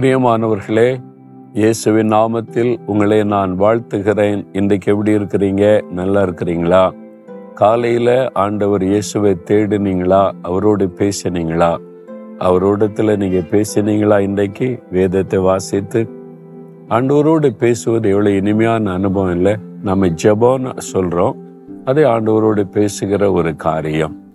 பிரியமானவர்களே இயேசுவின் நாமத்தில் உங்களை நான் வாழ்த்துகிறேன். இன்றைக்கு எப்படி இருக்கிறீங்க? நல்லா இருக்கிறீங்களா? காலையில் ஆண்டவர் இயேசுவை தேடினீங்களா? அவரோடு பேசினீங்களா? அவரோடத்தில் நீங்கள் பேசினீங்களா இன்றைக்கு? வேதத்தை வாசித்து ஆண்டவரோடு பேசுவது எவ்வளோ இனிமையான அனுபவம் இல்லை? நம்ம ஜபோன்னு சொல்கிறோம் அதே ஆண்டவரோடு பேசுகிற ஒரு காரியம்.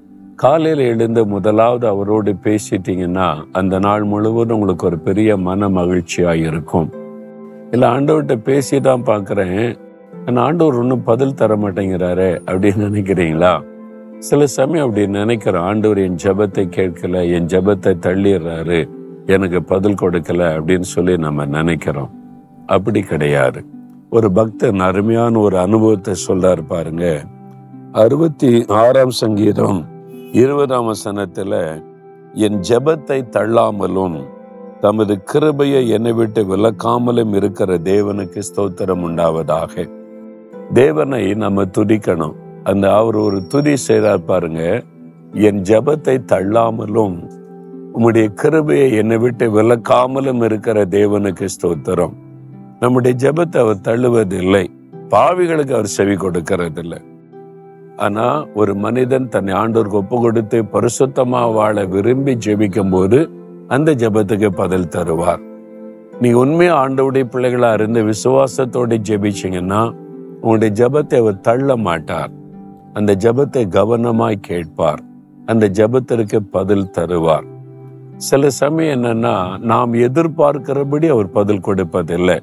காலையில் எழுந்து முதலாவது அவரோடு பேசிட்டீங்கன்னா அந்த நாள் முழுவதும் உங்களுக்கு ஒரு பெரிய மன மகிழ்ச்சியாக இருக்கும். இல்லை ஆண்டவர்கிட்ட பேசி தான் பார்க்குறேன். ஆனால் ஆண்டவர் ஒன்றும் பதில் தர மாட்டேங்கிறாரு அப்படின்னு நினைக்கிறீங்களா? சில சமயம் அப்படி நினைக்கிறோம் ஆண்டவர் என் ஜெபத்தை கேட்கல என் ஜெபத்தை தள்ளிடுறாரு எனக்கு பதில் கொடுக்கல அப்படின்னு சொல்லி நம்ம நினைக்கிறோம். அப்படி கிடையாது. ஒரு பக்தன் அருமையான ஒரு அனுபவத்தை சொல்றாரு பாருங்க. அறுபத்தி ஆறாம் சங்கீதம் இருபதாம் வசனத்துல என் ஜெபத்தை தள்ளாமலும் தமது கிருபையை என்னை விட்டு விலக்காமலும் இருக்கிற தேவனுக்கு ஸ்தோத்திரம் உண்டாவதாக. தேவனை நம்ம துதிக்கணும். அந்த அவர் ஒரு துதி செய்தார் பாருங்க என் ஜெபத்தை தள்ளாமலும் உம்முடைய கிருபையை என்னை விட்டு விலக்காமலும் இருக்கிற தேவனுக்கு ஸ்தோத்திரம். நம்முடைய ஜெபத்தை அவர் தள்ளுவதில்லை. பாவிகளுக்கு அவர் செவி கொடுக்கறதில்லை. ஆனா ஒரு மனிதன் தன்னை ஆண்டோருக்கு ஒப்பு கொடுத்து பரிசுத்தமா வாழ விரும்பி ஜெபிக்கும் போது அந்த ஜெபத்துக்கு பதில் தருவார். நீ உண்மையா ஆண்டவுடைய பிள்ளைகளா இருந்து விசுவாசத்தோட ஜெபிச்சீங்கன்னா உங்களுடைய ஜெபத்தை அவர் தள்ள மாட்டார். அந்த ஜெபத்தை கவனமாய் கேட்பார். அந்த ஜெபத்திற்கு பதில் தருவார். சில சமயம் என்னன்னா நாம் எதிர்பார்க்கிறபடி அவர் பதில் கொடுப்பதில்லை.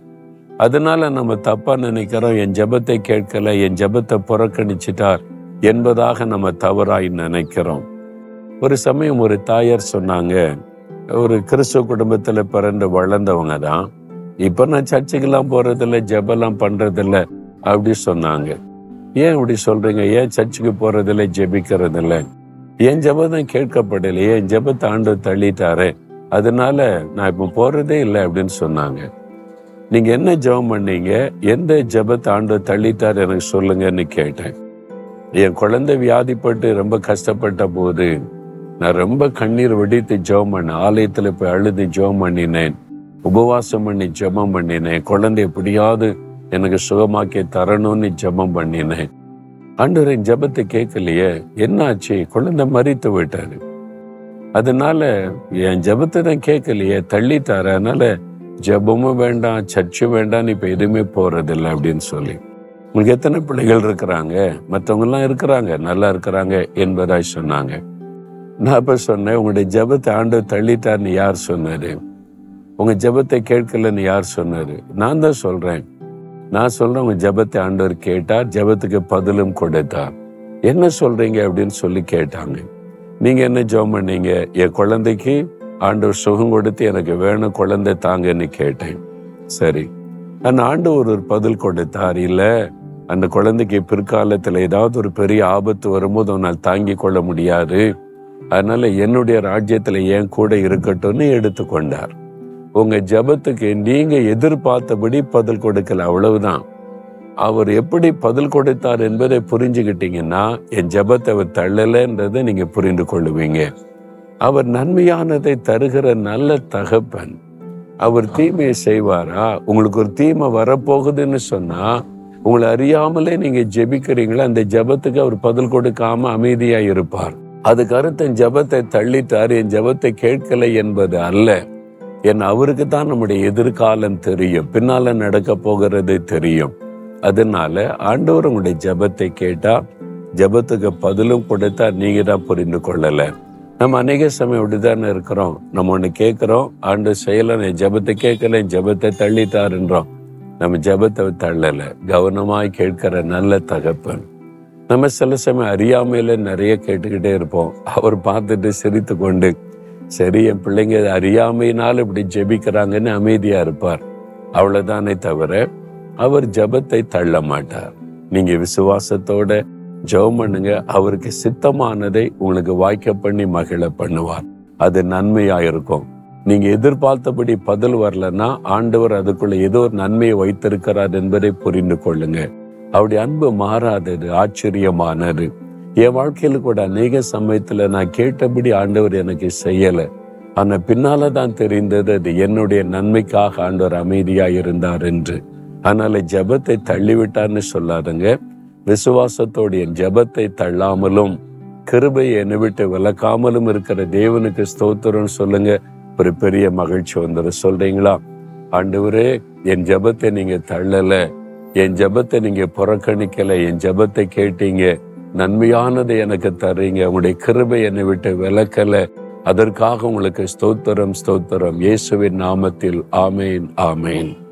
அதனால நம்ம தப்பா நினைக்கிறோம் என் ஜெபத்தை கேட்கல என் ஜெபத்தை புறக்கணிச்சிட்டார் என்பதாக நம்ம தவறாய் நினைக்கிறோம். ஒரு சமயம் ஒரு தாயார் சொன்னாங்க ஒரு கிறிஸ்துவ குடும்பத்தில் பிறந்து வளர்ந்தவங்க தான். இப்ப நான் சர்ச்சுக்கெல்லாம் போறதில்ல ஜெபெல்லாம் பண்றதில்ல அப்படி சொன்னாங்க. ஏன் இப்படி சொல்றீங்க? ஏன் சர்ச்சுக்கு போறதில்ல ஜெபிக்கிறதில்ல? என் ஜபம் கேட்கப்படலை. என் ஜபத்தை ஆண்டு தள்ளிட்டாரு. அதனால நான் இப்ப போறதே இல்லை அப்படின்னு சொன்னாங்க. நீங்க என்ன ஜெபம் பண்ணீங்க? எந்த ஜெபத்தை ஆண்டு தள்ளிட்டார் எனக்கு சொல்லுங்கன்னு கேட்டேன். என் குழந்தை வியாதிப்பட்டு ரொம்ப கஷ்டப்பட்ட போது நான் ரொம்ப கண்ணீர் வெடித்து ஜெபம் பண்ணேன் ஆலயத்துல போய் அழுது ஜெபம் பண்ணினேன். உபவாசம் பண்ணி ஜெபம் பண்ணினேன். குழந்தை எப்படியாவது எனக்கு சுகமாக்கி தரணும்னு ஜெபம் பண்ணினேன். ஆண்டவரின் ஜெபத்தை கேட்கலையே என்னாச்சு? குழந்தை மறித்து விட்டாரு. அதனால என் ஜெபத்தை தான் கேட்கலையே தர அதனால ஜெபமும் வேண்டாம் சர்ச்சும் வேண்டாம் இப்ப எதுவுமே போறதில்லை அப்படின்னு சொல்லி. உங்களுக்கு எத்தனை பிள்ளைகள் இருக்கிறாங்க? மற்றவங்கெல்லாம் இருக்கிறாங்க நல்லா இருக்கிறாங்க என்பதாய் சொன்னாங்க. நான் இப்ப சொன்னேன் உங்களுடைய ஜெபத்தை ஆண்டு தள்ளிட்டார்னு யார் சொன்னாரு? உங்க ஜெபத்தை கேட்கலன்னு யார் சொன்னாரு? நான் தான் சொல்றேன். நான் சொல்றேன் உங்க ஜெபத்தை ஆண்டவர் கேட்டார் ஜெபத்துக்கு பதிலும் கொடுத்தார். என்ன சொல்றீங்க அப்படின்னு சொல்லி கேட்டாங்க. நீங்க என்ன ஜெபம் பண்ணீங்க? என் குழந்தைக்கு ஆண்டவர் சுகம் கொடுத்து எனக்கு வேணும் குழந்தை தாங்கன்னு கேட்டேன். சரி. அந்த ஆண்டவர் ஒரு பதில் கொடுத்தார் இல்லை அந்த குழந்தைக்கு பிற்காலத்தில் ஏதாவது ஒரு பெரிய ஆபத்து வரும்போது அவனால் தாங்கி கொள்ள முடியாது. அதனால என்னுடைய ராஜ்யத்தில் என் கூட இருக்கட்டும்னு எடுத்துக்கொண்டார். உங்க ஜெபத்துக்கு நீங்க எதிர்பார்த்தபடி பதில் கொடுக்கல அவ்வளவுதான். அவர் எப்படி பதில் கொடுத்தார் என்பதை புரிஞ்சுக்கிட்டீங்கன்னா என் ஜெபத்தை அவர் தள்ளலைன்றதை நீங்க புரிந்து கொள்ளுவீங்க. அவர் நன்மையானதை தருகிற நல்ல தகப்பன். அவர் தீமையை செய்வாரா? உங்களுக்கு ஒரு தீமை வரப்போகுதுன்னு சொன்னா உங்களை அறியாமலே நீங்க ஜெபிக்கிறீங்களோ? அந்த ஜெபத்துக்கு அவர் பதில் கொடுக்காம அமைதியா இருப்பார். அதுக்கு அர்த்தம் ஜெபத்தை தள்ளிட்டார் என் ஜெபத்தை கேட்கலை என்பது அல்ல. என் அவருக்கு தான் நம்முடைய எதிர்காலம் தெரியும். பின்னால நடக்க போகிறது தெரியும். அதனால ஆண்டவர் உங்களுடைய ஜெபத்தை கேட்டா ஜெபத்துக்கு பதிலும் கொடுத்தா நீங்க தான் புரிந்து கொள்ளல. நம்ம அநேக சமயம் இப்படிதானே இருக்கிறோம். நம்ம ஒண்ணு கேட்கிறோம் ஆண்டு செய்யல என் ஜெபத்தை கேட்கல என் ஜெபத்தை தள்ளிட்டாருன்றோம். நம்ம ஜெபத்தை தள்ளல கவனமாய் கேட்கிற நல்ல தகப்பன். நம்ம சில சமயம் அறியாமையில நிறைய கேட்டுக்கிட்டே இருப்போம். அவர் பார்த்துட்டு சிரித்து கொண்டு சரி என் பிள்ளைங்க அறியாமையினால் இப்படி ஜெபிக்கிறாங்கன்னு அமைதியா இருப்பார். அவ்வளவுதானே தவிர அவர் ஜெபத்தை தள்ள மாட்டார். நீங்க விசுவாசத்தோட ஜெபம் பண்ணுங்க. அவருக்கு சித்தமானதை உங்களுக்கு வாய்க்க பண்ணி மகிழ பண்ணுவார். அது நன்மையா இருக்கும். நீங்க எதிர்பார்த்தபடி பதில் வரலன்னா ஆண்டவர் அதுக்குள்ள ஏதோ ஒரு நன்மையை வைத்திருக்கிறார் என்பதை புரிந்து கொள்ளுங்க. அவருடைய அன்பு மாறாதது ஆச்சரியமானது. என் வாழ்க்கையில கூட அநேக சமயத்துல நான் கேட்டபடி ஆண்டவர் எனக்கு செய்யல. ஆனா பின்னால தான் தெரிந்தது அது என்னுடைய நன்மைக்காக ஆண்டவர் அமைதியா இருந்தார் என்று. அதனால ஜெபத்தை தள்ளிவிட்டார்னு சொல்லாதுங்க. விசுவாசத்தோடைய என் ஜெபத்தை தள்ளாமலும் கிருபையை என்னை விட்டு விளக்காமலும் இருக்கிற தேவனுக்கு ஸ்தோத்திரம் சொல்லுங்க. ஒரு பெரிய மகிழ்ச்சி வந்துடும் சொல்றீங்களா? ஆண்டவரே என் ஜெபத்தை நீங்க தள்ளல. என் ஜெபத்தை நீங்க புறக்கணிக்கல. என் ஜெபத்தை கேட்டீங்க. நன்மையானதை எனக்கு தர்றீங்க. உங்களுடைய கிருபை என்னை விட்டு விளக்கல அதற்காக உங்களுக்கு ஸ்தோத்திரம் ஸ்தோத்திரம். இயேசுவின் நாமத்தில். ஆமேன் ஆமேன்.